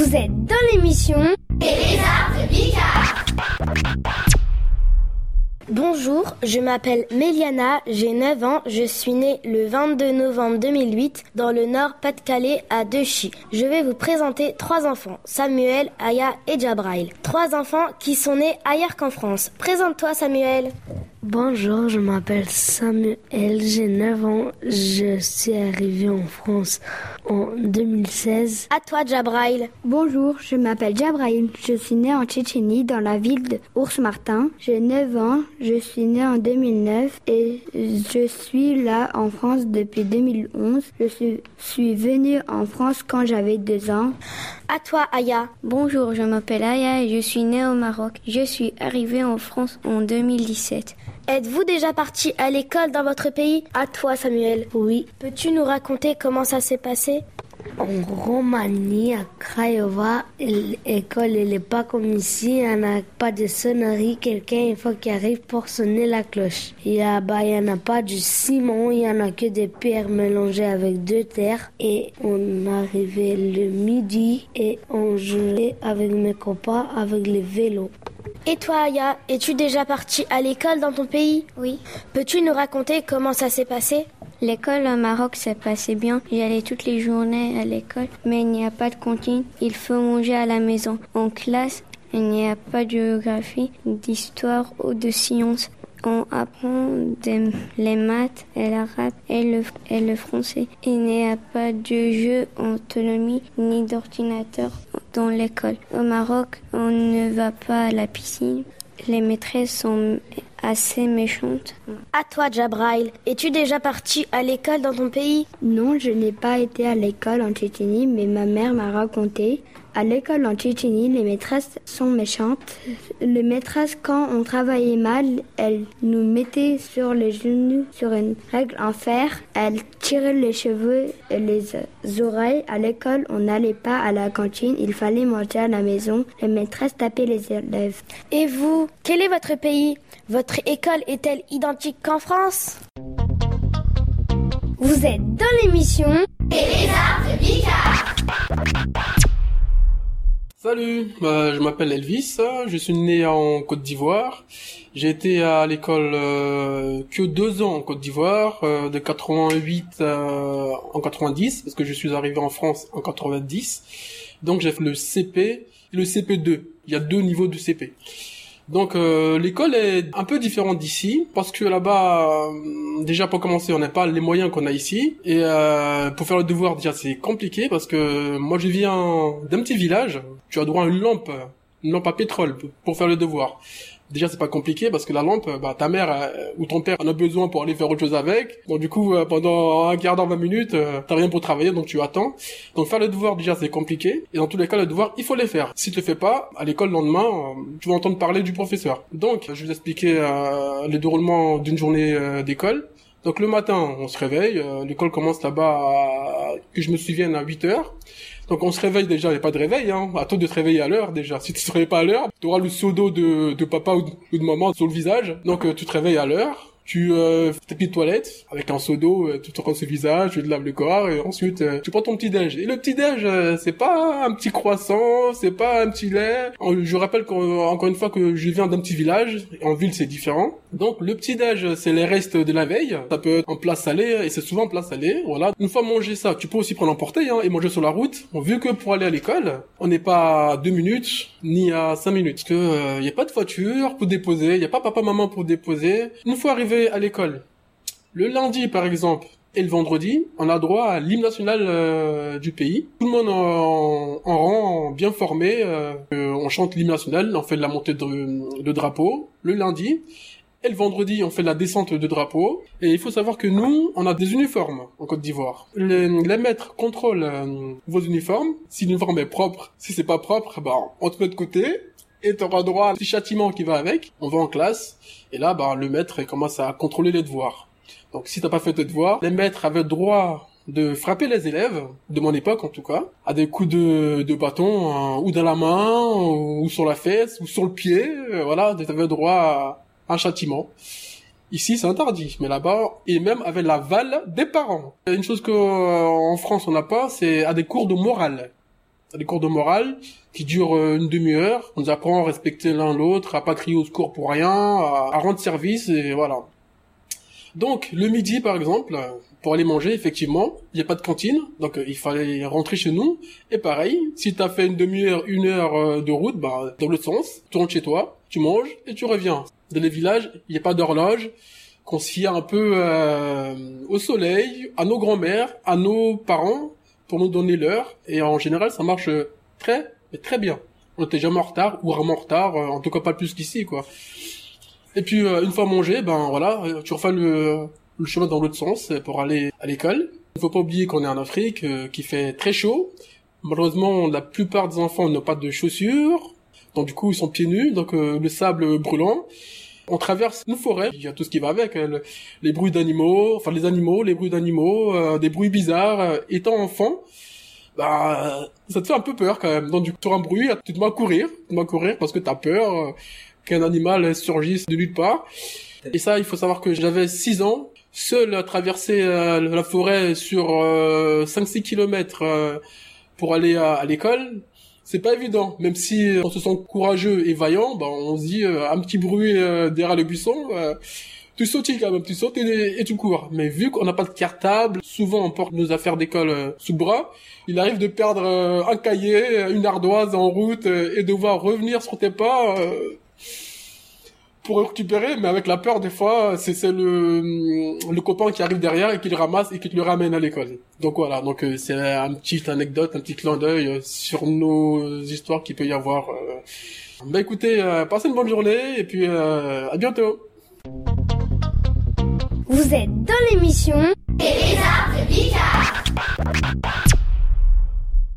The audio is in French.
Vous êtes dans l'émission les de Bonjour, je m'appelle Méliana, j'ai 9 ans, je suis née le 22 novembre 2008 dans le nord Pas-de-Calais à Dechy. Je vais vous présenter trois enfants, Samuel, Aya et Jabrail. Trois enfants qui sont nés ailleurs qu'en France. Présente-toi Samuel. Bonjour, je m'appelle Samuel, j'ai 9 ans, je suis arrivé en France en 2016. À toi Jabrail. Bonjour, je m'appelle Jabrail, je suis né en Tchétchénie dans la ville de Ours-Martin. J'ai 9 ans, je suis né en 2009 et je suis là en France depuis 2011. Je suis, suis venu en France quand j'avais 2 ans. À toi Aya. Bonjour, je m'appelle Aya et je suis né au Maroc. Je suis arrivé en France en 2017. Êtes-vous déjà parti à l'école dans votre pays? À toi Samuel. Oui. Peux-tu nous raconter comment ça s'est passé? En Roumanie, à Craiova, l'école n'est pas comme ici, il n'y a pas de sonnerie, quelqu'un il faut qu'il arrive pour sonner la cloche. Il n'y a, bah, a pas du ciment, il n'y en a que des pierres mélangées avec deux terres. Et on arrivait le midi et on jouait avec mes copains avec les vélos. Et toi, Aya, es-tu déjà partie à l'école dans ton pays? Oui. Peux-tu nous raconter comment ça s'est passé? L'école au Maroc s'est passé bien. J'allais toutes les journées à l'école, mais il n'y a pas de cantine. Il faut manger à la maison. En classe, il n'y a pas de géographie, d'histoire ou de sciences. On apprend les maths et l'arabe et le, français. Il n'y a pas de jeu autonomie ni d'ordinateur dans l'école. Au Maroc, on ne va pas à la piscine. Les maîtresses sont assez méchantes. À toi, Jabrail. Es-tu déjà parti à l'école dans ton pays? Non, je n'ai pas été à l'école en Tchétchénie, mais ma mère m'a raconté. À l'école en Tchétchénie, les maîtresses sont méchantes. Les maîtresses, quand on travaillait mal, elles nous mettaient sur les genoux sur une règle en fer. Elles tiraient les cheveux et les oreilles. À l'école, on n'allait pas à la cantine, il fallait manger à la maison. Les maîtresses tapaient les élèves. Et vous, quel est votre pays? Votre école est-elle identique qu'en France? Vous êtes dans l'émission Et les arts de Bigard Salut, bah, je m'appelle Elvis, je suis né en Côte d'Ivoire. J'ai été à l'école euh, que deux ans en Côte d'Ivoire, euh, de 88 euh, en 90, parce que je suis arrivé en France en 90. Donc j'ai fait le CP et le CP2. Il y a deux niveaux de CP. Donc euh, l'école est un peu différente d'ici parce que là-bas, euh, déjà pour commencer, on n'a pas les moyens qu'on a ici et pour faire le devoir déjà c'est compliqué parce que moi je viens d'un petit village. Tu as droit à une lampe, une lampe à pétrole pour faire le devoir. Déjà c'est pas compliqué parce que la lampe, bah ta mère euh, ou ton père en a besoin pour aller faire autre chose avec. Donc du coup euh, pendant un quart d'heure, 20 minutes, euh, t'as rien pour travailler donc tu attends. Donc faire le devoir déjà c'est compliqué et dans tous les cas le devoir il faut les faire. Si tu le fais pas, à l'école le lendemain, euh, tu vas entendre parler du professeur. Donc je vais vous expliquer euh, le déroulement d'une journée euh, d'école. Donc le matin, on se réveille, euh, l'école commence là-bas, à- que je me souvienne, à 8 heures. Donc on se réveille déjà, il a pas de réveil, hein. toi de te réveiller à l'heure déjà. Si tu te réveilles pas à l'heure, tu le d'eau de, de papa ou de, ou de maman sur le visage. Donc euh, tu te réveilles à l'heure, tu euh, fais petites toilettes avec un seau d'eau, euh, tu te rinces le visage, tu te laves le corps et ensuite euh, tu prends ton petit déj. Et le petit déj, euh, c'est pas un petit croissant, c'est pas un petit lait. En- Je rappelle qu'en- encore une fois que je viens d'un petit village, en ville c'est différent. Donc le petit déj, c'est les restes de la veille. Ça peut être en plat salé et c'est souvent en plat salé. Voilà. Une fois mangé ça, tu peux aussi prendre emporter hein, et manger sur la route. Bon, vu que pour aller à l'école, on n'est pas à deux minutes ni à cinq minutes, parce que euh, y a pas de voiture pour déposer, y a pas papa maman pour déposer. Une fois arrivé à l'école, le lundi par exemple. Et le vendredi, on a droit à l'hymne national euh, du pays. Tout le monde en, en rang bien formé. euh, euh, on chante l'hymne national, on fait la montée de, drapeau. Le lundi, et le vendredi, on fait la descente de drapeau. Et il faut savoir que nous, on a des uniformes en Côte d'Ivoire. Les, maîtres contrôlent vos uniformes. Si l'uniforme est propre, si c'est pas propre, bah, on te met de côté. Et tu auras droit à un petit châtiment qui va avec. On va en classe. Et là, bah, le maître commence à contrôler les devoirs. Donc si t'as pas fait tes devoirs, les maîtres avaient droit de frapper les élèves, de mon époque en tout cas, à des coups de, de bâton, hein, ou dans la main, ou sur la fesse, ou sur le pied, euh, voilà, t'avais droit à un châtiment. Ici, c'est interdit, mais là-bas, et même avec l'aval des parents. Une chose que euh, France on n'a pas, c'est à des cours de morale. Des cours de morale qui durent euh, une demi-heure. On nous apprend à respecter l'un l'autre, à pas crier au secours pour rien, à, rendre service et voilà. Donc le midi par exemple, pour aller manger effectivement, il n'y a pas de cantine, donc euh, il fallait rentrer chez nous. Et pareil, si tu as fait une demi-heure, une heure euh, de route, bah dans l'autre sens, tu rentres chez toi, tu manges et tu reviens. Dans les villages, il n'y a pas d'horloge, qu'on se fie un peu au soleil, à nos grands-mères, à nos parents pour nous donner l'heure. Et en général, ça marche très, mais très bien. On n'était jamais en retard ou vraiment en retard, euh, en tout cas pas plus qu'ici, quoi. Et puis euh, une fois mangé, ben voilà, euh, tu refais le, le chemin dans l'autre sens pour aller à l'école. Il faut pas oublier qu'on est en Afrique, qui fait très chaud. Malheureusement, la plupart des enfants n'ont pas de chaussures, donc du coup ils sont pieds nus, donc le sable brûlant. On traverse une forêt, il y a tout ce qui va avec, les bruits d'animaux, enfin les animaux, les bruits d'animaux, des bruits bizarres. étant enfant, bah ça te fait un peu peur quand même. Donc du coup, un bruit, tu dois courir, tu dois courir parce que t'as peur euh, qu'un animal surgisse de nulle part. Et ça, il faut savoir que j'avais 6 ans, seul à traverser euh, la forêt sur 5-6 euh, kilomètres pour aller à, l'école. C'est pas évident, même si on se sent courageux et vaillant, bah, on se dit un petit bruit derrière le buisson, tu sautes quand même, tu sautes et, tu cours. Mais vu qu'on n'a pas de cartable, souvent on porte nos affaires d'école sous le bras, il arrive de perdre euh, un cahier, une ardoise en route euh, et devoir revenir sur tes pas euh, pour récupérer, mais avec la peur des fois, c'est le le copain qui arrive derrière et qui le ramasse et qui le ramène à l'école. Donc voilà, donc c'est un petit anecdote, un petit clin d'œil sur nos histoires qu'il peut y avoir. Bah écoutez, passez une bonne journée et puis à bientôt. Vous êtes dans l'émission les